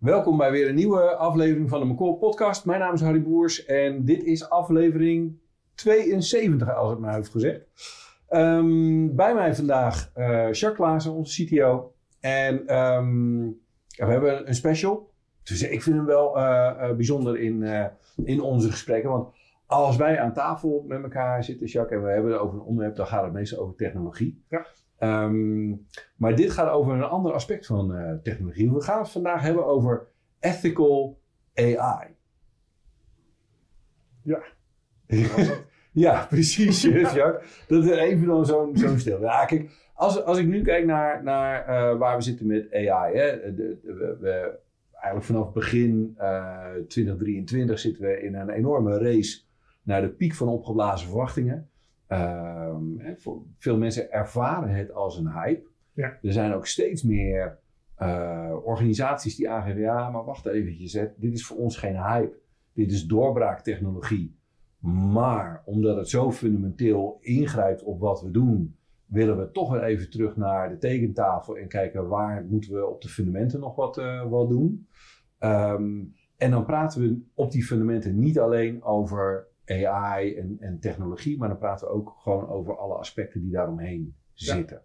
Welkom bij weer een nieuwe aflevering van de McCall podcast. Mijn naam is Harry Boers en dit is aflevering 72 als ik mij heeft gezegd. Ehm, bij mij vandaag uh, Jacques Klaassen, onze CTO. En ehm, we hebben een special. Dus ik vind hem wel uh, uh, bijzonder in, in onze gesprekken. Want als wij aan tafel met elkaar zitten, Jacques, en we hebben het over een onderwerp, dan gaat het meestal over technologie. Ja. Um, maar dit gaat over een ander aspect van uh, technologie. We gaan het vandaag hebben over ethical AI. Ja. ja, precies, Jacques. Dat is even dan zo'n zo'n stil. Ja, kijk, als, als ik nu kijk naar, naar uh, waar we zitten met AI. Hè, de, de, we, we, eigenlijk vanaf begin uh, 2023 zitten we in een enorme race naar de piek van opgeblazen verwachtingen. Um, hè, voor veel mensen ervaren het als een hype. Ja. Er zijn ook steeds meer uh, organisaties die aangeven: ja, maar wacht eventjes, hè, dit is voor ons geen hype. Dit is doorbraaktechnologie. Maar omdat het zo fundamenteel ingrijpt op wat we doen, willen we toch weer even terug naar de tekentafel en kijken waar moeten we op de fundamenten nog wat, uh, wat doen. Um, en dan praten we op die fundamenten niet alleen over AI en, en, technologie, maar dan praten we ook gewoon over alle aspecten die daaromheen Ja. zitten.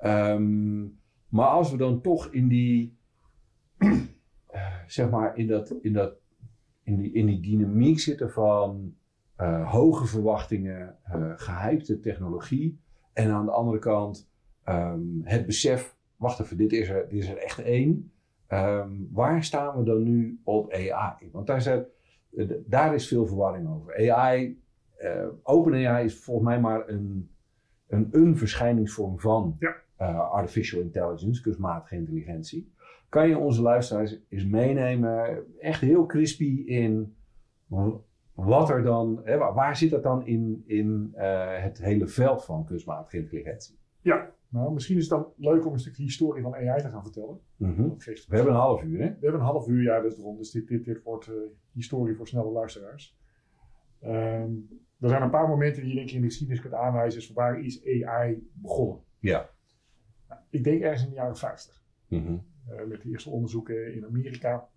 Um, maar als we dan toch in die, uh, zeg maar, in, dat, in, dat, in, die, in die dynamiek zitten van uh, hoge verwachtingen, uh, gehypte technologie, en aan de andere kant um, het besef, wacht even, dit is er, dit is er echt één. Um, waar staan we dan nu op AI? Want daar, zijn, daar is veel verwarring over. AI, uh, OpenAI is volgens mij maar een, een, een verschijningsvorm van ja. uh, artificial intelligence, kunstmatige intelligentie. Kan je onze luisteraars eens meenemen, echt heel crispy in wat er dan, hè, waar zit dat dan in, in uh, het hele veld van kunstmatige intelligentie? Ja, nou, misschien is het dan leuk om een stukje historie van AI te gaan vertellen. Mm -hmm. We hebben een half uur, hè? We hebben een half uur, ja, dus erom. Dus dit, dit, dit wordt uh, historie voor snelle luisteraars. Um, er zijn een paar momenten die je denk ik in de geschiedenis kunt aanwijzen. Is waar is AI begonnen? Ja. Nou, ik denk ergens in de jaren 50. Mm -hmm. uh, met de eerste onderzoeken in Amerika.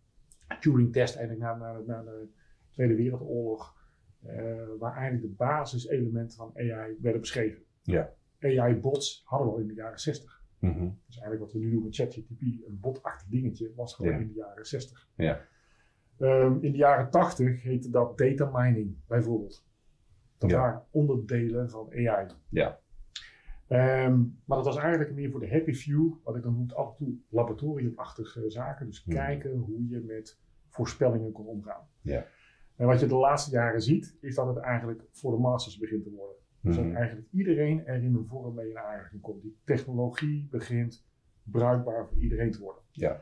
Turing-test eigenlijk na, na, na, de Tweede Wereldoorlog. Uh, waar eigenlijk de basiselementen van AI werden beschreven. Ja. AI-bots hadden we al in de jaren 60. Mm -hmm. Dus eigenlijk wat we nu doen met ChatGPT, een botachtig dingetje, was gewoon Ja. in de jaren 60. Ja. Um, in de jaren 80 heette dat data mining, bijvoorbeeld. Dat Ja. waren onderdelen van AI. Ja. Um, maar dat was eigenlijk meer voor de happy few, wat ik dan noem af en toe laboratoriumachtige zaken. Dus Mhm. kijken hoe je met voorspellingen kon omgaan. Ja. En wat je de laatste jaren ziet, is dat het eigenlijk voor de masters begint te worden. Dus Mhm. dat eigenlijk iedereen er in een vorm mee in aanraking komt. Die technologie begint bruikbaar voor iedereen te worden. Ja.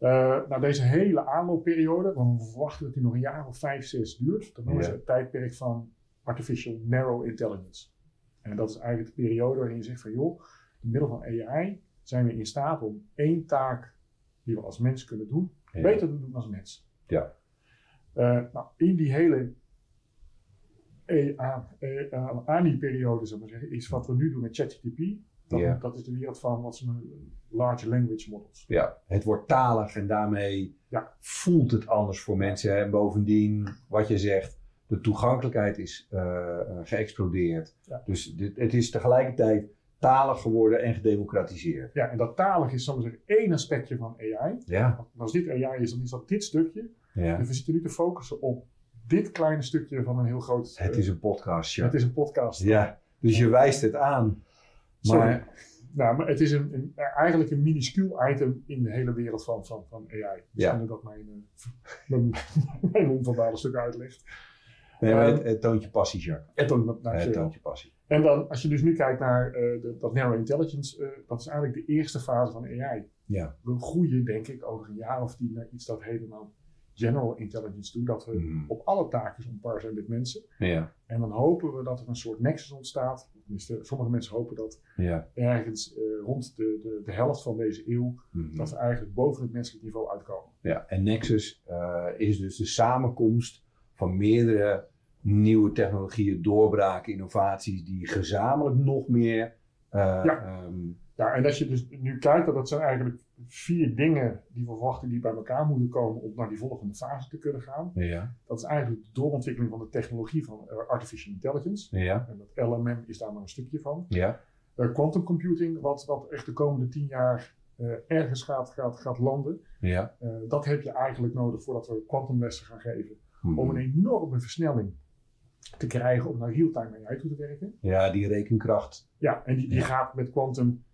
Uh, nou, deze hele aanloopperiode, want we verwachten dat die nog een jaar of vijf, zes duurt. Dan is Ja. het het tijdperk van artificial narrow intelligence. En dat is eigenlijk de periode waarin je zegt van joh, door middel van AI zijn we in staat om één taak die we als mens kunnen doen, Ja. beter te doen als mens. Ja. Uh, nou, in die hele ANI-periode, zou ik maar zeggen, is wat we nu doen met ChatGPT. Dat, Ja. dat is de wereld van wat ze noemen large language models. Ja, het wordt talig en daarmee Ja. voelt het anders voor mensen. En bovendien, wat je zegt, de toegankelijkheid is uh, uh, geëxplodeerd. Ja. Dus dit, het is tegelijkertijd talig geworden en gedemocratiseerd. Ja, en dat talig is, zal ik maar zeggen, één aspectje van AI. Ja, Want Als dit AI is, dan is dat dit stukje. ja. En we zitten nu te focussen op dit kleine stukje van een heel groot... Het eh, is een podcast, het is een podcast. Ja, dus je wijst het aan. Sorry. Maar Nou, maar het is een, een, eigenlijk een minuscuul item in de hele wereld van, van, van AI. Misschien dat dat mijn, uh, mijn, mijn stuk uitlegt. nee, maar Ehm, het, het toont je passie, Jacques. En, dan, nou, Het sorry. toont je passie. en dan, als je dus nu kijkt naar uh, de, dat narrow intelligence, uh, dat is eigenlijk de eerste fase van AI. Ja. We groeien, denk ik, over een jaar of tien naar iets dat nou general intelligence toe. Dat we Mm. op alle taakjes on par zijn met mensen. Ja, En dan hopen we dat er een soort nexus ontstaat. Tenminste, sommige mensen hopen dat ja. ergens uh, rond de, de, de helft van deze eeuw, Mhm. dat we eigenlijk boven het menselijk niveau uitkomen. Ja, en Nexus uh, is dus de samenkomst van meerdere nieuwe technologieën, doorbraken, innovaties die gezamenlijk nog meer. Uh, Ja. um, Ja, en als je dus nu kijkt, dat, dat zijn eigenlijk vier dingen die we verwachten die bij elkaar moeten komen om naar die volgende fase te kunnen gaan. Ja. Dat is eigenlijk de doorontwikkeling van de technologie van uh, artificial intelligence. Ja. En dat LMM is daar maar een stukje van. Ja. Uh, quantum computing, wat, wat echt de komende tien jaar uh, ergens gaat, gaat, gaat landen. Ja. dat heb je eigenlijk nodig voordat we quantumlessen gaan geven. Hmm. Om een enorme versnelling te krijgen om naar real-time AI toe te werken. Ja, die rekenkracht. Ja, en die, die Ja. gaat met quantum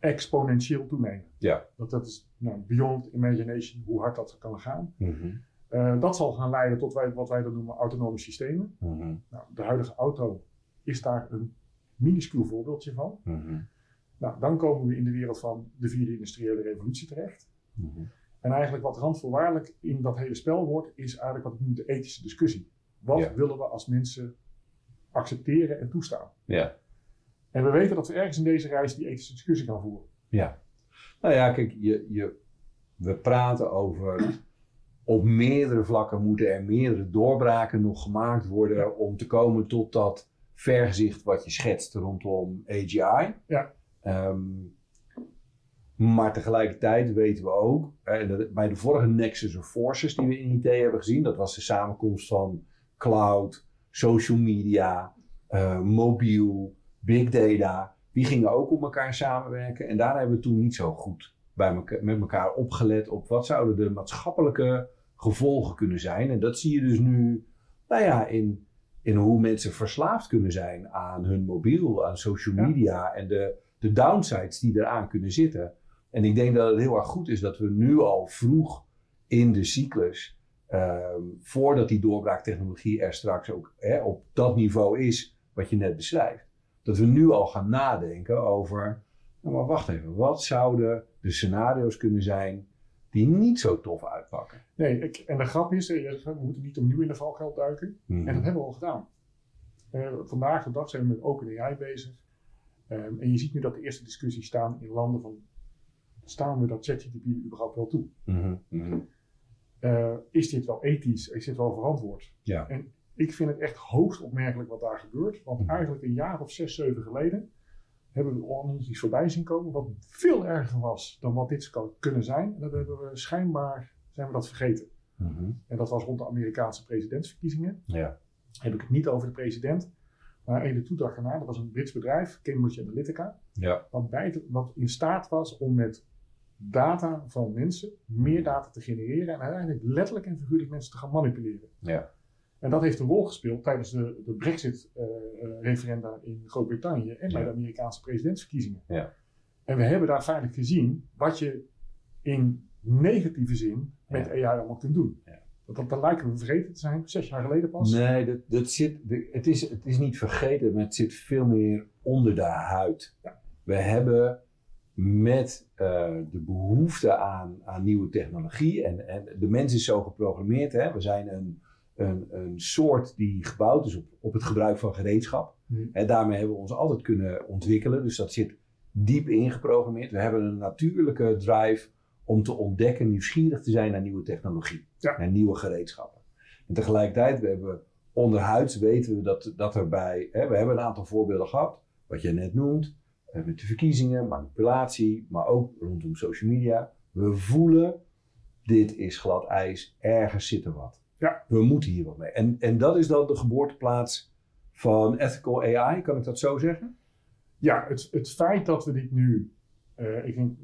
exponentieel toenemen. Ja. Dat, dat is nou, beyond imagination hoe hard dat kan gaan. Mhm. Uh, dat zal gaan leiden tot wij, wat wij dan noemen autonome systemen. Mhm. Nou, de huidige auto is daar een minuscuul voorbeeldje van. Mhm. Nou, dan komen we in de wereld van de vierde industriële revolutie terecht. En eigenlijk wat randvoorwaardelijk in dat hele spel wordt, is eigenlijk wat ik noem de ethische discussie. Wat Ja. willen we als mensen accepteren en toestaan? Ja. En we weten dat we ergens in deze reis die ethische discussie gaan voeren. Ja. Nou ja, kijk, je, je, we praten over. Op meerdere vlakken moeten er meerdere doorbraken nog gemaakt worden. Ja. om te komen tot dat vergezicht wat je schetst rondom AGI. Ja. Ehm, maar tegelijkertijd weten we ook, eh, dat bij de vorige Nexus of Forces die we in IT hebben gezien, dat was de samenkomst van cloud, social media, eh, mobiel, big data. Die gingen ook op elkaar samenwerken. En daar hebben we toen niet zo goed bij elkaar, met elkaar opgelet op wat zouden de maatschappelijke gevolgen kunnen zijn. En dat zie je dus nu, nou ja, in, in hoe mensen verslaafd kunnen zijn aan hun mobiel, aan social Ja. media en de, de downsides die eraan kunnen zitten. En ik denk dat het heel erg goed is dat we nu al vroeg in de cyclus, ehm, voordat die doorbraaktechnologie er straks ook hè, op dat niveau is wat je net beschrijft, dat we nu al gaan nadenken over, nou maar wacht even, wat zouden de scenario's kunnen zijn die niet zo tof uitpakken? Nee, ik, en de grap is, eh, we moeten niet opnieuw in de valkuil duiken. Mhm. En dat hebben we al gedaan. Eh, vandaag de dag zijn we met OpenAI bezig. Ehm, en je ziet nu dat de eerste discussies staan in landen van, staan we dat ChatGPT er überhaupt wel toe? Mhm, mhm. Eh, is dit wel ethisch? Is dit wel verantwoord? Ja. En ik vind het echt hoogst opmerkelijk wat daar gebeurt. Want Mhm. eigenlijk een jaar of zes, zeven geleden hebben we ons iets voorbij zien komen wat veel erger was dan wat dit kan kunnen zijn. En dat hebben we schijnbaar, zijn we dat vergeten. Mhm. En dat was rond de Amerikaanse presidentsverkiezingen. Ja. Heb ik het niet over de president. Maar een de toedag erna, dat was een Brits bedrijf, Cambridge Analytica. Ja. Wat, bij, wat in staat was om met data van mensen meer data te genereren. En uiteindelijk letterlijk en figuurlijk mensen te gaan manipuleren. Ja. En dat heeft een rol gespeeld tijdens de, de Brexit-referenda in Groot-Brittannië en bij de Amerikaanse presidentsverkiezingen. Ja. En we hebben daar feitelijk gezien wat je in negatieve zin met. AI allemaal kunt doen. Ja. Want dat, dat lijken we vergeten te zijn, zes jaar geleden pas. Nee, dat, dat zit, het, is, het is niet vergeten, maar het zit veel meer onder de huid. Ja. We hebben met eh, de behoefte aan, aan nieuwe technologie, en, en de mens is zo geprogrammeerd, hè? we zijn een, een, een soort die gebouwd is op, op het gebruik van gereedschap. Hmm. En daarmee hebben we ons altijd kunnen ontwikkelen, dus dat zit diep ingeprogrammeerd. We hebben een natuurlijke drive om te ontdekken, nieuwsgierig te zijn naar nieuwe technologie, Ja. naar nieuwe gereedschappen. En tegelijkertijd, we hebben onderhuids weten we dat, dat er bij, hè, we hebben een aantal voorbeelden gehad, wat je net noemt, met de verkiezingen, manipulatie, maar ook rondom social media. We voelen, dit is glad ijs, ergens zit er wat. Ja. We moeten hier wat mee. En, en dat is dan de geboorteplaats van ethical AI, kan ik dat zo zeggen? Ja, het, het feit dat we dit nu, eh, ik denk,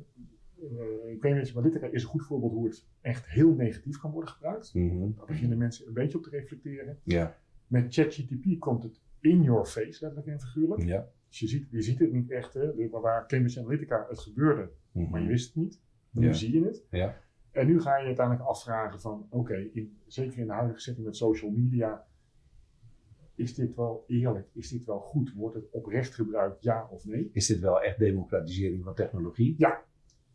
uh, Cambridge Analytica is een goed voorbeeld hoe het echt heel negatief kan worden gebruikt. Daar beginnen mensen een beetje op te reflecteren. Ja. Met ChatGTP komt het in your face, letterlijk en figuurlijk. Ja. Dus je ziet, je ziet het niet echt, hè, waar Cambridge Analytica het gebeurde, maar je wist het niet. Nu Ja. zie je het. Ja. En nu ga je uiteindelijk afvragen van, oké, zeker in de huidige setting met social media, is dit wel eerlijk? Is dit wel goed? Wordt het oprecht gebruikt, ja of nee? Is dit wel echt democratisering van technologie?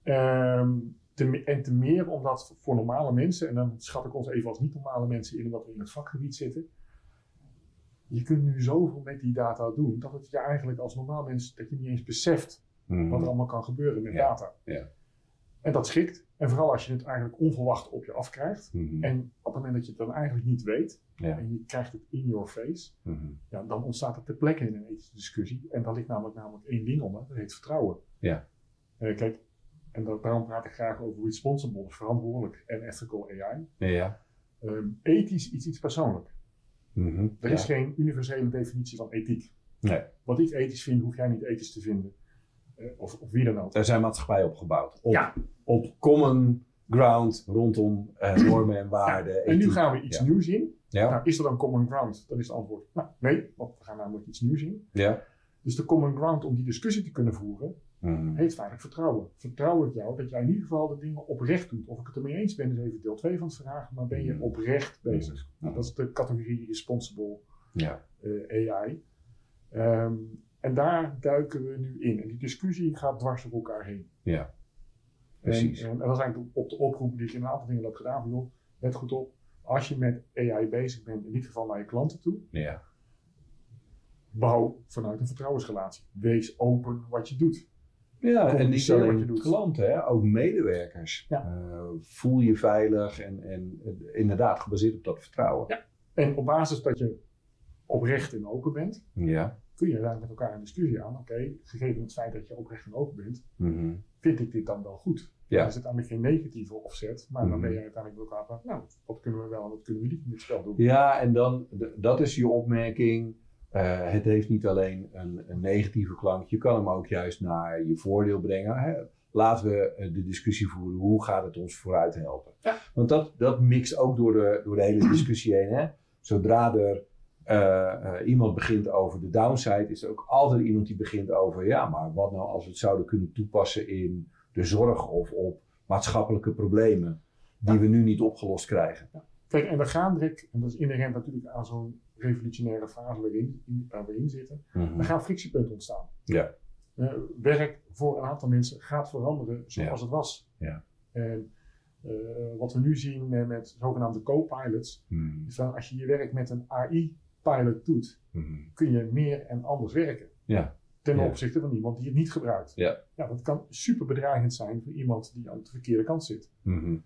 Ehm, te me- en te meer omdat voor normale mensen, en dan schat ik ons even als niet-normale mensen in, omdat we in het vakgebied zitten, je kunt nu zoveel met die data doen, dat het je eigenlijk als normaal mens, dat je niet eens beseft Mhm. wat er allemaal kan gebeuren met Ja, data. ja. En dat schikt. En vooral als je het eigenlijk onverwacht op je afkrijgt. Mhm. En op het moment dat je het dan eigenlijk niet weet, Ja. en je krijgt het in your face, Mhm. ja, dan ontstaat er ter plekke in een ethische discussie. En daar ligt namelijk, namelijk één ding onder, dat heet vertrouwen. Ja. Eh, kijk, en dat, daarom praat ik graag over responsible, verantwoordelijk en ethical AI. Ja. Ehm, ethisch is iets persoonlijk. Mhm. Er Ja. is geen universele definitie van ethiek. Nee. Wat ik ethisch vind, hoef jij niet ethisch te vinden. Eh, of, of wie dan ook. Daar zijn maatschappijen op gebouwd. Op, Ja. Op common ground rondom eh, normen en waarden. En nu gaan we iets Ja. nieuws in. Ja. Nou, is er dan common ground? Dan is het antwoord, nou nee, want we gaan namelijk iets nieuws in. ja. Dus de common ground om die discussie te kunnen voeren, Mhm. heet feitelijk vertrouwen. Vertrouw ik jou dat jij in ieder geval de dingen oprecht doet. Of ik het ermee eens ben, is even deel 2 van het vraag, maar ben je Mhm. oprecht bezig? Nou, dat is de categorie responsible Ja. eh, AI. Ehm, en daar duiken we nu in. En die discussie gaat dwars door elkaar heen. Ja. Precies. En, dat is eigenlijk op de oproep die ik in een aantal dingen heb gedaan. Van, joh, let goed op. Als je met AI bezig bent, in dit geval naar je klanten toe, Ja. bouw vanuit een vertrouwensrelatie. Wees open wat je doet. Ja, en niet alleen klanten, hè, ook medewerkers. Ja. Eh, voel je veilig en, en eh, inderdaad gebaseerd op dat vertrouwen. Ja. En op basis dat je oprecht en open bent, Ja. kun je daar met elkaar een discussie aan. Oké, gegeven het feit dat je oprecht en open bent, Mhm. Vind ik dit dan wel goed? Ja. Dan is het eigenlijk geen negatieve offset, maar dan Mhm. ben je uiteindelijk met elkaar van, nou, wat kunnen we wel en wat kunnen we niet in dit spel doen? Ja, en dan, dat is je opmerking. Eh, het heeft niet alleen een, een negatieve klank, je kan hem ook juist naar je voordeel brengen. Hè. Laten we eh, de discussie voeren, hoe gaat het ons vooruit helpen? Ja. Want dat, dat mixt ook door de, door de hele discussie heen. Hè. Zodra er iemand begint over de downside, is er ook altijd iemand die begint over, ja, maar wat nou als we het zouden kunnen toepassen in de zorg of op maatschappelijke problemen die Ja. we nu niet opgelost krijgen. Kijk, en we gaan en dat is inherent natuurlijk aan zo'n revolutionaire fase waarin, in, waar we in zitten, Mhm. er gaan frictiepunten ontstaan. Ja. Eh, werk voor een aantal mensen gaat veranderen zoals Ja. het was. Ja. En eh, wat we nu zien met, met zogenaamde co-pilots, Mhm. is van als je je werk met een AI-pilot doet, Mhm. kun je meer en anders werken. Ja. Ten Ja. opzichte van iemand die het niet gebruikt. Ja. ja, dat kan super bedreigend zijn voor iemand die aan de verkeerde kant zit. Mhm.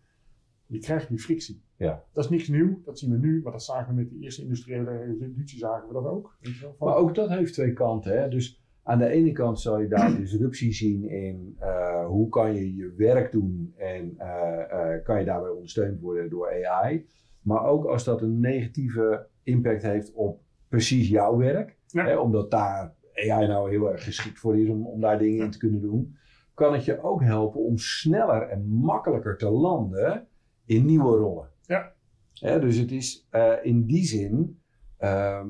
Je krijgt die frictie. Ja. Dat is niks nieuw, dat zien we nu, maar dat zagen we met de eerste industriële revolutie, zagen we dat ook. Van- Maar ook dat heeft twee kanten. Hè? Dus aan de ene kant zal je daar disruptie zien in eh, hoe kan je je werk doen en eh, eh, kan je daarbij ondersteund worden door AI. Maar ook als dat een negatieve impact heeft op precies jouw werk, Ja. hè, omdat daar AI nou heel erg geschikt voor is om, om daar dingen in te kunnen doen, kan het je ook helpen om sneller en makkelijker te landen in nieuwe rollen. Ja. Hè, dus het is eh, in die zin, ehm,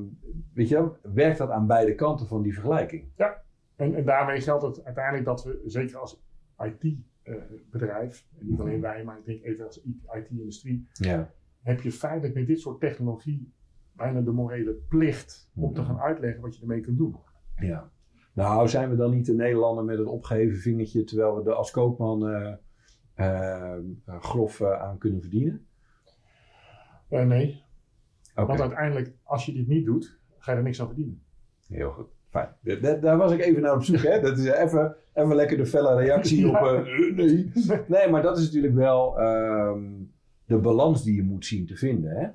weet je, werkt dat aan beide kanten van die vergelijking. En, en daarmee geldt het uiteindelijk dat we, zeker als IT-bedrijf, en niet alleen wij, maar ik denk even als IT-industrie, Ja. Heb je feitelijk met dit soort technologie bijna de morele plicht om te Mhm. gaan uitleggen wat je ermee kunt doen. ja. Nou, zijn we dan niet de Nederlander met het opgeheven vingertje, terwijl we er als koopman eh, eh, grof eh, aan kunnen verdienen? Nee, Oké, want uiteindelijk, als je dit niet doet, ga je er niks aan verdienen. heel goed. Fijn. Da- da- Daar was ik even naar op zoek. Hè? Dat is even, even lekker de felle reactie op. Ja. eh, nee. nee, maar dat is natuurlijk wel ehm, de balans die je moet zien te vinden. Hè?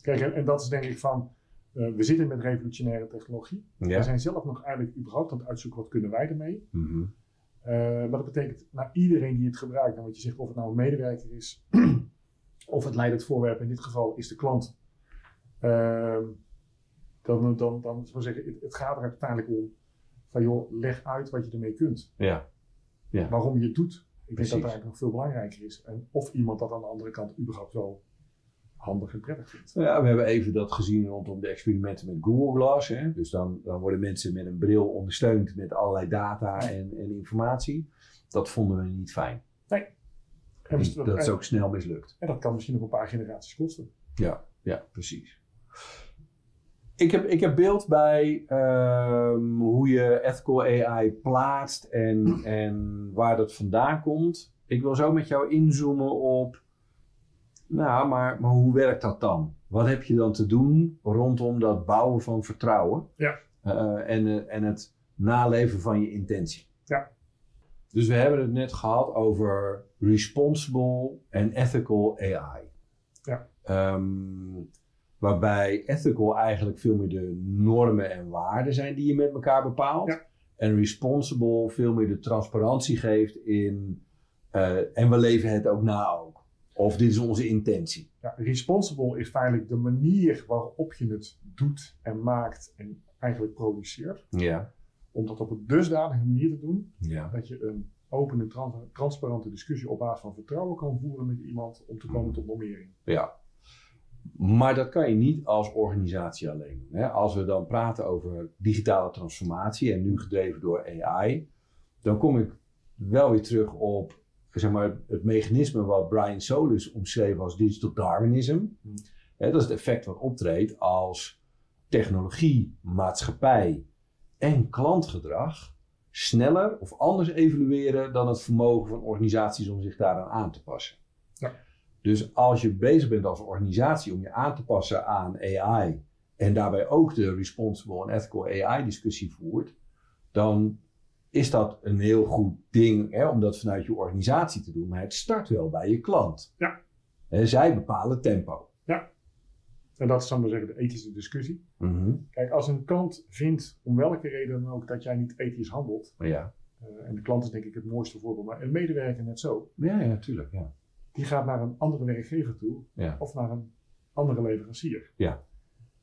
Kijk, en, en dat is denk ik van, eh, we zitten met revolutionaire technologie. We Ja. zijn zelf nog eigenlijk überhaupt aan het uitzoeken, wat kunnen wij ermee? Mhm. Eh, maar dat betekent, naar iedereen die het gebruikt, en wat je zegt, of het nou een medewerker is, of het leidend voorwerp, in dit geval is de klant, Ehm, dan, dan, dan zou ik zeggen, het, het gaat er uiteindelijk om van joh, leg uit wat je ermee kunt. Ja. Ja. Waarom je het doet. Ik denk Precies. dat dat eigenlijk nog veel belangrijker is. En of iemand dat aan de andere kant überhaupt wel handig en prettig vindt. Nou Ja, we hebben even dat gezien rondom de experimenten met Google Glass. Hè? Dus dan, dan worden mensen met een bril ondersteund met allerlei data en, en informatie. Dat vonden we niet fijn. En, we- dat is ook snel mislukt. en dat kan misschien nog een paar generaties kosten. Ja, ja precies. Ik heb, ik heb beeld bij ehm, hoe je ethical AI plaatst en, en waar dat vandaan komt. Ik wil zo met jou inzoomen op, nou, maar, maar hoe werkt dat dan? Wat heb je dan te doen rondom dat bouwen van vertrouwen Ja. Eh, en, eh, en het naleven van je intentie? Ja. Dus we hebben het net gehad over responsible en ethical AI. Ja. Ehm, waarbij ethical eigenlijk veel meer de normen en waarden zijn die je met elkaar bepaalt. Ja. en responsible veel meer de transparantie geeft in. eh, en we leven het ook na ook. Of dit is onze intentie. Ja, responsible is feitelijk de manier waarop je het doet en maakt en eigenlijk produceert. Ja. Om dat op een dusdanige manier te doen Ja. dat je een open en tran- transparante discussie op basis van vertrouwen kan voeren met iemand om te komen tot normering. Ja. Maar dat kan je niet als organisatie alleen doen. Hè? Als we dan praten over digitale transformatie en nu gedreven door AI, dan kom ik wel weer terug op zeg maar, het mechanisme wat Brian Solis omschreef als digital Darwinism. Hmm. Hè, dat is het effect wat optreedt als technologie, maatschappij en klantgedrag sneller of anders evalueren dan het vermogen van organisaties om zich daaraan aan te passen. Dus als je bezig bent als organisatie om je aan te passen aan AI en daarbij ook de responsible en ethical AI discussie voert, dan is dat een heel goed ding hè, om dat vanuit je organisatie te doen. Maar het start wel bij je klant. Ja. Hè, zij bepalen tempo. En dat is dan maar zeggen de ethische discussie. Mhm. Kijk, als een klant vindt, om welke reden dan ook, dat jij niet ethisch handelt, Maar ja. eh, en de klant is denk ik het mooiste voorbeeld, maar een medewerker net zo, Ja, ja, natuurlijk. Ja. Die gaat naar een andere werkgever toe Ja. of naar een andere leverancier. Ja.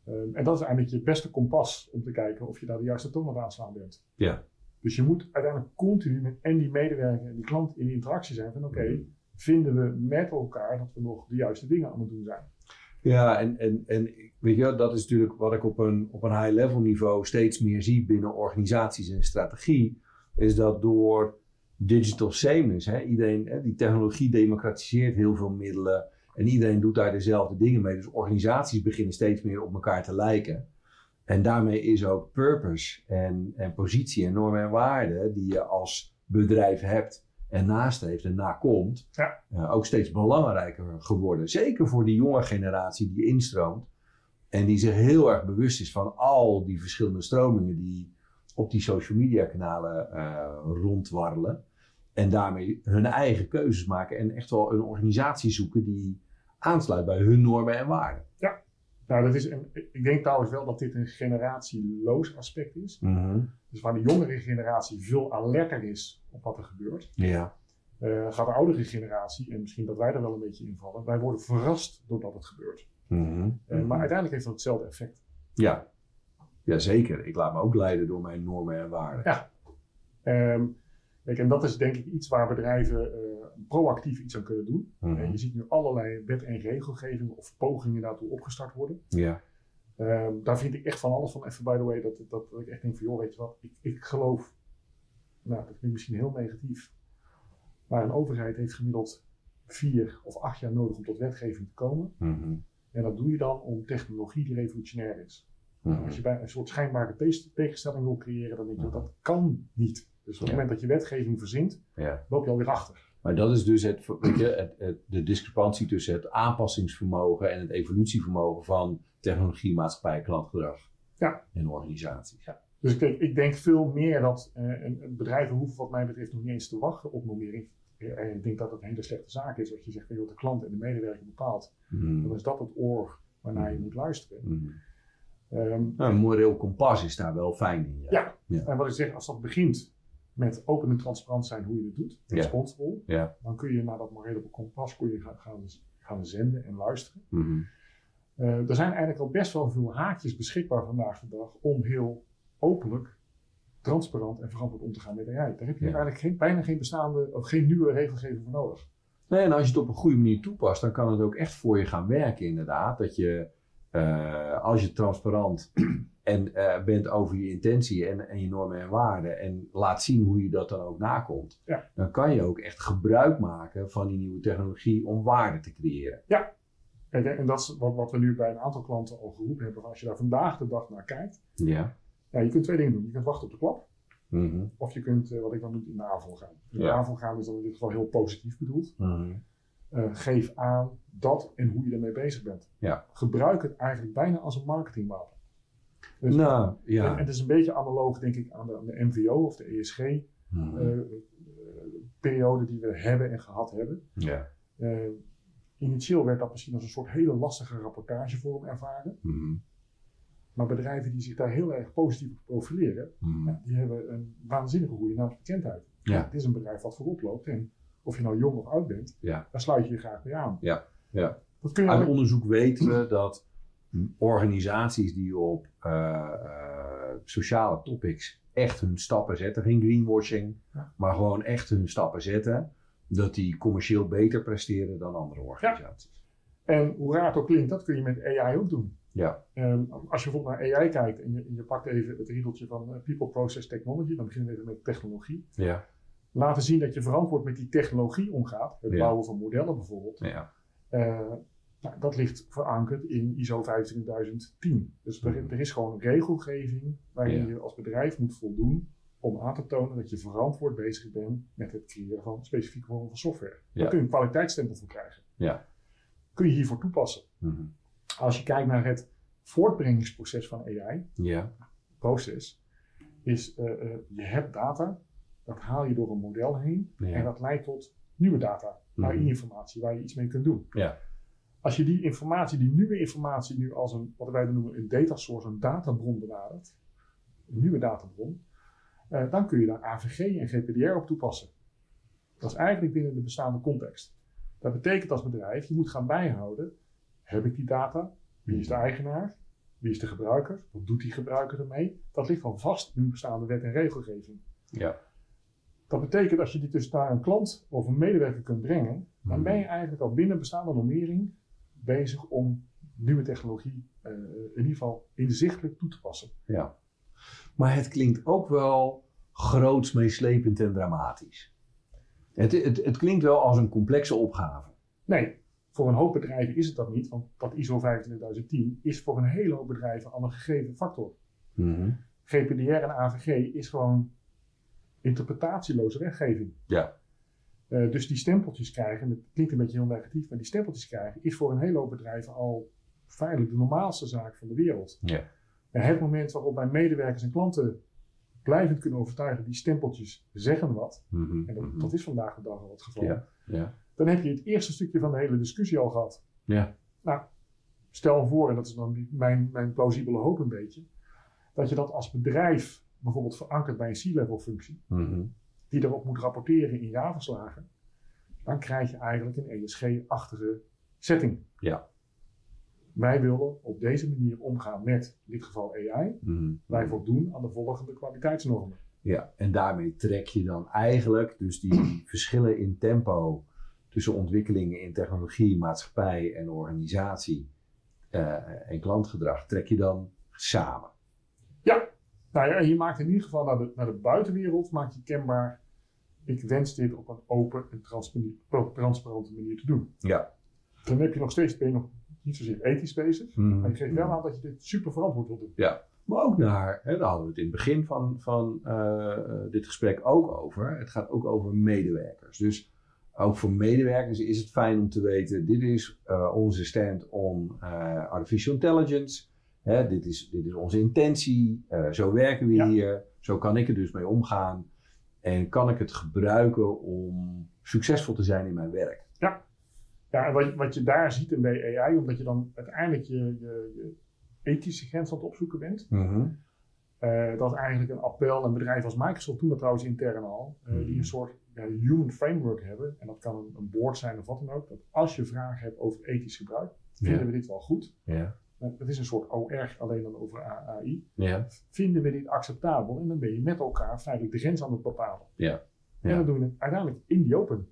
Ehm, en dat is eigenlijk je beste kompas om te kijken of je daar de juiste toon aan aanslaan bent. Ja. Dus je moet uiteindelijk continu met en die medewerker en die klant in interactie zijn van oké, Mhm. vinden we met elkaar dat we nog de juiste dingen aan het doen zijn. Ja, en, en, en weet je, dat is natuurlijk wat ik op een, op een high-level niveau steeds meer zie binnen organisaties en strategie. Is dat door digital sameness, hè, iedereen, hè, die technologie democratiseert heel veel middelen. En iedereen doet daar dezelfde dingen mee. Dus organisaties beginnen steeds meer op elkaar te lijken. En daarmee is ook purpose en, en positie en normen en waarden die je als bedrijf hebt en nastreeft en nakomt, Ja. eh, ook steeds belangrijker geworden. Zeker voor die jonge generatie die instroomt en die zich heel erg bewust is van al die verschillende stromingen die op die social media kanalen eh, rondwarrelen. En daarmee hun eigen keuzes maken en echt wel een organisatie zoeken die aansluit bij hun normen en waarden. Nou, dat is een, ik denk trouwens wel dat dit een generatieloos aspect is. Dus waar de jongere generatie veel alerter is op wat er gebeurt, Ja. eh, gaat de oudere generatie, en misschien dat wij er wel een beetje invallen, wij worden verrast doordat het gebeurt. Eh, maar uiteindelijk heeft dat hetzelfde effect. Ja. Ja, zeker. Ik laat me ook leiden door mijn normen en waarden. Ja. Ehm, kijk, en dat is denk ik iets waar bedrijven eh, proactief iets aan kunnen doen. Mhm. Je ziet nu allerlei wet- en regelgeving of pogingen daartoe opgestart worden. Ja. Ehm, daar vind ik echt van alles van. Even by the way, dat, dat, dat ik echt denk van, joh, weet je wat, ik, ik geloof, nou, dat klinkt misschien heel negatief, maar een overheid heeft gemiddeld vier of acht jaar nodig om tot wetgeving te komen. Mhm. En dat doe je dan om technologie die revolutionair is. Mhm. Als je bij een soort schijnbare te- tegenstelling wil creëren, dan denk je, dat kan niet. Dus op het Ja. moment dat je wetgeving verzint, Ja. loop je alweer achter. Maar dat is dus het, weet je, het, het- de discrepantie tussen het aanpassingsvermogen en het evolutievermogen van technologie, maatschappij, klantgedrag Ja. en organisaties. Dus kijk, ik denk veel meer dat eh, bedrijven hoeven wat mij betreft nog niet eens te wachten op normering. Eh, En ik denk dat het een hele slechte zaak is als je zegt, joh, de klant en de medewerker bepaalt. Mhm. Dan is dat het oor waarnaar je moet luisteren. Mhm. Ehm, Nou, een moreel kompas is daar wel fijn in. Ja. Ja. En wat ik zeg, als dat begint met open en transparant zijn hoe je het doet, responsible, Ja. dan kun je naar dat morele kompas kun je gaan, gaan, gaan zenden en luisteren. Mhm. Eh, er zijn eigenlijk al best wel veel haakjes beschikbaar vandaag de dag om heel openlijk, transparant en verantwoord om te gaan met AI. Daar heb je Ja. eigenlijk geen, bijna geen bestaande of geen nieuwe regelgeving voor nodig. Nee, en als je het op een goede manier toepast, dan kan het ook echt voor je gaan werken, inderdaad. Dat je, eh, als je transparant en, eh, bent over je intentie en, en je normen en waarden en laat zien hoe je dat dan ook nakomt, Ja. dan kan je ook echt gebruik maken van die nieuwe technologie om waarde te creëren. En, en dat is wat, wat we nu bij een aantal klanten al geroepen hebben. Als je daar vandaag de dag naar kijkt, Ja. ja, je kunt twee dingen doen. Je kunt wachten op de klap, Mhm. of je kunt, eh, wat ik dan noem, in de aanval gaan. In de Ja. aanval gaan is dan in dit geval heel positief bedoeld. Mhm. Eh, geef aan dat en hoe je ermee bezig bent. Ja. Gebruik het eigenlijk bijna als een marketingwapen. Dus, Nou, ja. en het is een beetje analoog, denk ik, aan de, aan de MVO of de ESG-periode Mhm. die we hebben en gehad hebben. ja. Eh, initieel werd dat misschien als een soort hele lastige rapportagevorm ervaren. Mhm. Maar bedrijven die zich daar heel erg positief op profileren, ja, die hebben een waanzinnige goede naamsbekendheid. Ja. Het is een bedrijf wat voorop loopt en of je nou jong of oud bent, Ja. daar sluit je je graag bij aan. Ja, ja. Dat kun je Uit ook- onderzoek weten we dat organisaties die op eh, eh, sociale topics echt hun stappen zetten, geen greenwashing, Ja. maar gewoon echt hun stappen zetten, dat die commercieel beter presteren dan andere organisaties. En hoe raar het ook klinkt, dat kun je met AI ook doen. Ja. Ehm, als je bijvoorbeeld naar AI kijkt en je, je pakt even het riedeltje van eh, People Process Technology, dan beginnen we even met technologie. Ja. Laten zien dat je verantwoord met die technologie omgaat. Het bouwen van modellen bijvoorbeeld. Ja. Eh, nou, dat ligt verankerd in ISO 25010. Dus er, Mhm. er is gewoon regelgeving waarin je als bedrijf moet voldoen om aan te tonen dat je verantwoord bezig bent met het creëren van specifieke vormen van software. Ja. Daar kun je een kwaliteitsstempel voor krijgen. Ja. Kun je hiervoor toepassen. Mhm. Als je kijkt naar het voortbrengingsproces van AI, Ja. proces, is eh, eh, je hebt data, dat haal je door een model heen Ja. en dat leidt tot nieuwe data, Mhm. AI-informatie waar je iets mee kunt doen. Ja. Als je die informatie, die nieuwe informatie, nu als een, wat wij noemen een data source, een databron benadert, een nieuwe databron, eh, dan kun je daar AVG en GPDR op toepassen. Dat is eigenlijk binnen de bestaande context. Dat betekent als bedrijf, je moet gaan bijhouden, heb ik die data? Wie is de eigenaar? Wie is de gebruiker? Wat doet die gebruiker ermee? Dat ligt al vast in bestaande wet en regelgeving. Ja. Dat betekent als je die dus naar een klant of een medewerker kunt brengen, dan Mhm. ben je eigenlijk al binnen bestaande normering bezig om nieuwe technologie eh, in ieder geval inzichtelijk toe te passen. Ja. Maar het klinkt ook wel groots, meeslepend en dramatisch. Het, het, het klinkt wel als een complexe opgave. Nee, voor een hoop bedrijven is het dat niet, want dat ISO 25010 is voor een hele hoop bedrijven al een gegeven factor. Mhm. GPDR en AVG is gewoon interpretatieloze wetgeving. Ja. Eh, dus die stempeltjes krijgen, het klinkt een beetje heel negatief, maar die stempeltjes krijgen is voor een hele hoop bedrijven al feitelijk de normaalste zaak van de wereld. Ja. En het moment waarop wij medewerkers en klanten blijvend kunnen overtuigen, die stempeltjes zeggen wat, Mhm. en dat, Mhm. dat is vandaag de dag al het geval, Ja. Ja. dan heb je het eerste stukje van de hele discussie al gehad. Ja. Nou, stel voor, en dat is dan mijn, mijn plausibele hoop een beetje, dat je dat als bedrijf bijvoorbeeld verankert bij een C-level functie, Mhm. die erop moet rapporteren in jaarverslagen, dan krijg je eigenlijk een ESG-achtige setting. Ja. Wij willen op deze manier omgaan met, in dit geval AI, Mhm. wij voldoen aan de volgende kwaliteitsnormen. Ja, en daarmee trek je dan eigenlijk dus die verschillen in tempo tussen ontwikkelingen in technologie, maatschappij en organisatie eh, en klantgedrag, trek je dan samen. Nou ja, je maakt in ieder geval naar de, naar de buitenwereld, maak je kenbaar, ik wens dit op een open en transpa- transparante manier te doen. Ja. Dan heb je nog steeds, ben je nog niet zozeer ethisch bezig, maar je geeft wel aan dat je dit super verantwoord wil doen. Maar ook naar, hè, daar hadden we het in het begin van, van eh, eh, dit gesprek ook over. Het gaat ook over medewerkers. Dus ook voor medewerkers is het fijn om te weten: dit is eh, onze stand on eh, artificial intelligence. Hè, dit, is, dit is onze intentie. eh, zo werken we Ja. hier. Zo kan ik er dus mee omgaan. En kan ik het gebruiken om succesvol te zijn in mijn werk. Ja, en wat, wat je daar ziet in bij AI, omdat je dan uiteindelijk je, je, je ethische grens aan het opzoeken bent. Eh, dat is eigenlijk een appel. Een bedrijf als Microsoft doen dat trouwens intern al. eh, Die Mhm. een soort ja, human framework hebben. En dat kan een, een board zijn of wat dan ook. Dat als je vragen hebt over ethisch gebruik, vinden Ja. we dit wel goed. Ja. Eh, Het is een soort OR, alleen dan over AI. Ja. Vinden we dit acceptabel? En dan ben je met elkaar feitelijk de grens aan het bepalen. Ja. En Ja. dan doen we het uiteindelijk in die open.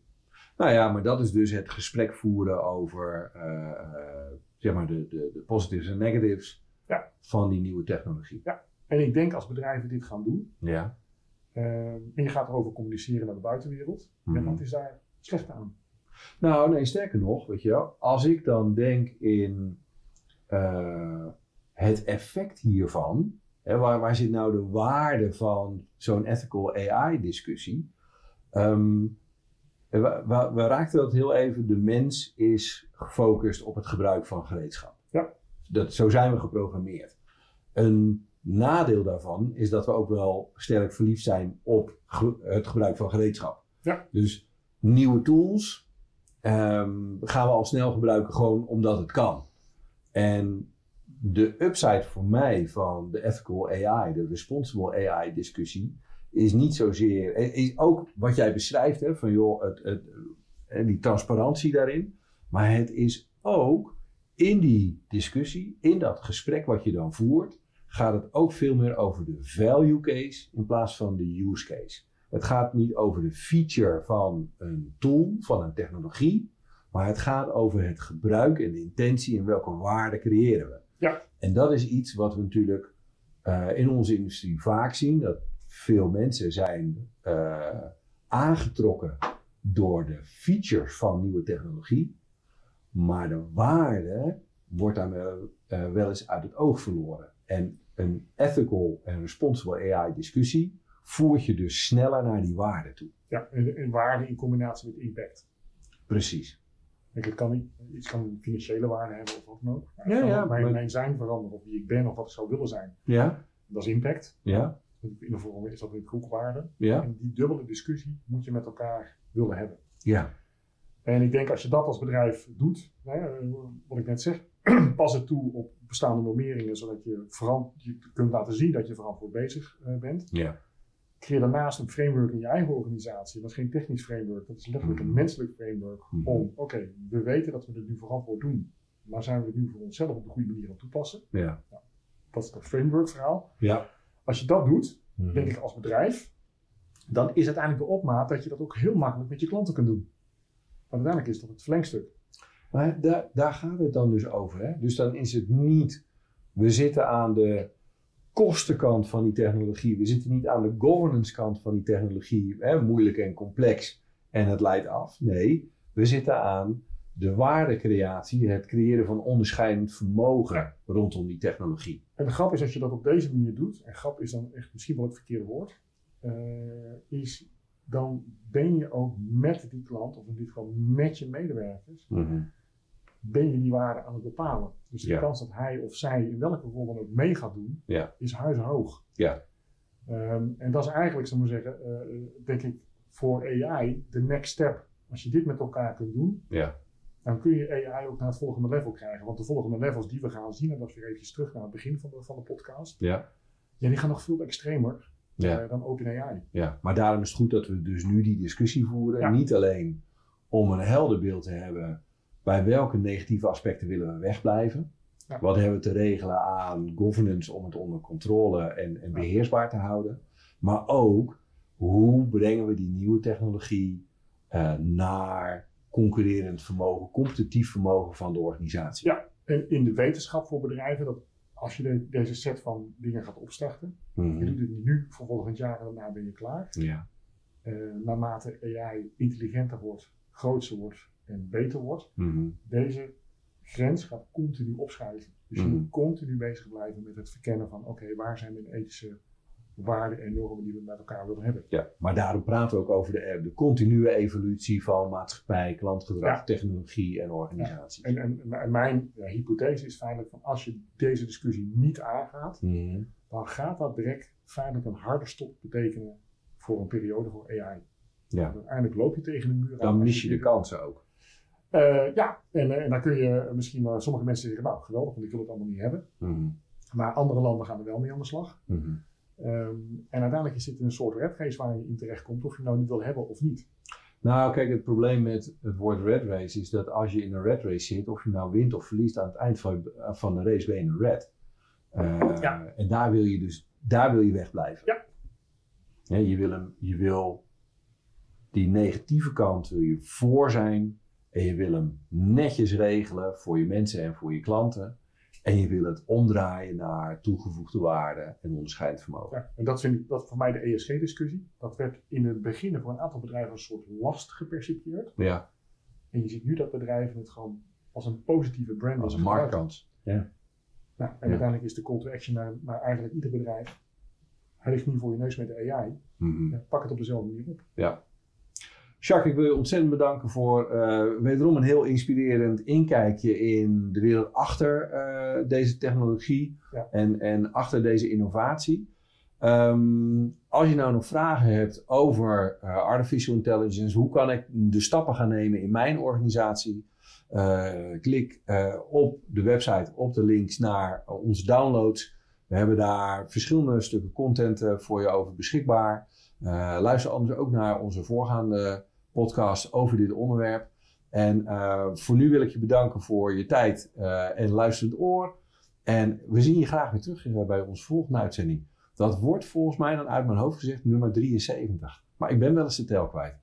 Nou ja, maar dat is dus het gesprek voeren over eh, eh, zeg maar de, de, de positives en negatives Ja. van die nieuwe technologie. En ik denk als bedrijven dit gaan doen, Ja. en je gaat erover communiceren naar de buitenwereld, ja, Mhm. wat is daar slecht aan? Nou, nee, sterker nog, weet je wel, als ik dan denk in eh, het effect hiervan, hè, waar, waar zit nou de waarde van zo'n ethical AI-discussie? Ehm, we, we, we raakten dat heel even, de mens is gefocust op het gebruik van gereedschap. Ja. Dat, zo zijn we geprogrammeerd. Een nadeel daarvan is dat we ook wel sterk verliefd zijn op ge- het gebruik van gereedschap. Ja. Dus nieuwe tools ehm, gaan we al snel gebruiken gewoon omdat het kan. En de upside voor mij van de ethical AI, de responsible AI discussie, is niet zozeer, is ook wat jij beschrijft, hè, van joh, het, die transparantie daarin. Maar het is ook in die discussie, in dat gesprek wat je dan voert, gaat het ook veel meer over de value case in plaats van de use case. Het gaat niet over de feature van een tool, van een technologie, maar het gaat over het gebruik en de intentie en welke waarde creëren we. Ja. En dat is iets wat we natuurlijk uh, in onze industrie vaak zien, dat veel mensen zijn uh, aangetrokken door de features van nieuwe technologie, maar de waarde wordt dan uh, wel eens uit het oog verloren. En een ethical en responsible AI discussie voert je dus sneller naar die waarde toe. Ja, en, en waarde in combinatie met impact. Precies. Kijk, het kan niet, iets kan financiële waarde hebben of wat dan ook. Ja, ja, mijn, maar- mijn zijn veranderen of wie ik ben of wat ik zou willen zijn. Ja, Dat is impact. ja, In de vorm is dat een kroegwaarde. ja, En die dubbele discussie moet je met elkaar willen hebben. ja. En ik denk als je dat als bedrijf doet, hè, eh, wat ik net zeg, pas het toe op bestaande normeringen, zodat je, je kunt laten zien dat je verantwoord bezig eh, bent. ja. Creëer daarnaast een framework in je eigen organisatie. Dat is geen technisch framework, dat is letterlijk een Mhm. menselijk framework. Om, oké, we weten dat we het nu verantwoord doen, maar zijn we het nu voor onszelf op de goede manier aan het toepassen? ja. Dat is dat framework verhaal. ja. Als je dat doet, Mhm. denk ik als bedrijf, dan is uiteindelijk de opmaat dat je dat ook heel makkelijk met je klanten kunt doen. Want uiteindelijk is dat het verlengstuk. Maar daar, daar gaat het dan dus over. Hè? Dus dan is het niet, we zitten aan de kostenkant van die technologie. We zitten niet aan de governance kant van die technologie. Hè? Moeilijk en complex en het leidt af. Nee, we zitten aan de waardecreatie, het creëren van onderscheidend vermogen rondom die technologie. En de grap is als je dat op deze manier doet, en grap is dan echt misschien wel het verkeerde woord, eh, is dan ben je ook met die klant, of in dit geval met je medewerkers, ben je die waarde aan het bepalen. Dus de Ja. kans dat hij of zij in welke rol dan ook mee gaat doen, Ja. is huizenhoog. Ja. Ehm, en dat is eigenlijk, zou ik maar zeggen, eh, denk ik voor AI de next step. Als je dit met elkaar kunt doen, Ja. dan kun je AI ook naar het volgende level krijgen. Want de volgende levels die we gaan zien, en dat is weer eventjes terug naar het begin van de, van de podcast, Ja. ja, die gaan nog veel extremer Ja. eh, dan OpenAI. Ja, maar daarom is het goed dat we dus nu die discussie voeren. Ja. Niet alleen om een helder beeld te hebben bij welke negatieve aspecten willen we wegblijven. Ja. Wat hebben we te regelen aan governance om het onder controle en, en beheersbaar te houden. Maar ook hoe brengen we die nieuwe technologie eh, naar concurrerend vermogen, competitief vermogen van de organisatie. Ja. En in de wetenschap voor bedrijven, dat als je de- deze set van dingen gaat opstarten, Mhm. je doet het nu voor volgend jaar en daarna ben je klaar. Ja. Eh, naarmate AI intelligenter wordt, groter wordt en beter wordt, Mhm. deze grens gaat continu opschuiven. Dus je Mhm. moet continu bezig blijven met het verkennen van oké, waar zijn mijn ethische waarden en normen die we met elkaar willen hebben. Ja, maar daarom praten we ook over de, de continue evolutie van maatschappij, klantgedrag, Ja. technologie en organisaties. En, en, en mijn ja, hypothese is feitelijk van als je deze discussie niet aangaat, Mhm. dan gaat dat direct feitelijk een harde stop betekenen voor een periode voor AI. Ja. Uiteindelijk loop je tegen de muur aan. Dan mis je de kansen ook. Eh, ja, en, eh, en dan kun je misschien, sommige mensen zeggen, nou geweldig, want ik wil het allemaal niet hebben. Mhm. Maar andere landen gaan er wel mee aan de slag. Mhm. Ehm, en uiteindelijk is dit een soort red race waar je in terecht komt, of je nou niet wil hebben of niet. Nou, kijk, het probleem met het woord red race is dat als je in een red race zit, of je nou wint of verliest, aan het eind van, van de race ben je een red. Eh, Ja. En daar wil je dus, daar wil je wegblijven. Ja. Ja, je, wil hem, je wil die negatieve kant wil je voor zijn en je wil hem netjes regelen voor je mensen en voor je klanten. En je wil het omdraaien naar toegevoegde waarde en onderscheidend vermogen. Ja, en dat vind ik dat voor mij de ESG-discussie. Dat werd in het begin voor een aantal bedrijven als een soort last gepercipieerd. Ja, En je ziet nu dat bedrijven het gewoon als een positieve brand als een marktkans. Nou, en Ja. uiteindelijk is de call to action naar, naar eigenlijk ieder bedrijf. Hij ligt niet voor je neus met de AI. Mhm. Ja, pak het op dezelfde manier op. Jacques, ik wil je ontzettend bedanken voor eh, wederom een heel inspirerend inkijkje in de wereld achter eh, deze technologie Ja. en, en achter deze innovatie. Ehm, als je nou nog vragen hebt over eh, artificial intelligence, hoe kan ik de stappen gaan nemen in mijn organisatie? klik op de website, op de links naar onze downloads. We hebben daar verschillende stukken content voor je over beschikbaar. luister anders ook naar onze voorgaande podcast over dit onderwerp. En voor nu wil ik je bedanken voor je tijd en luisterend oor. En we zien je graag weer terug bij onze volgende uitzending. Dat wordt volgens mij dan uit mijn hoofd gezegd nummer 73. Maar ik ben wel eens de tel kwijt.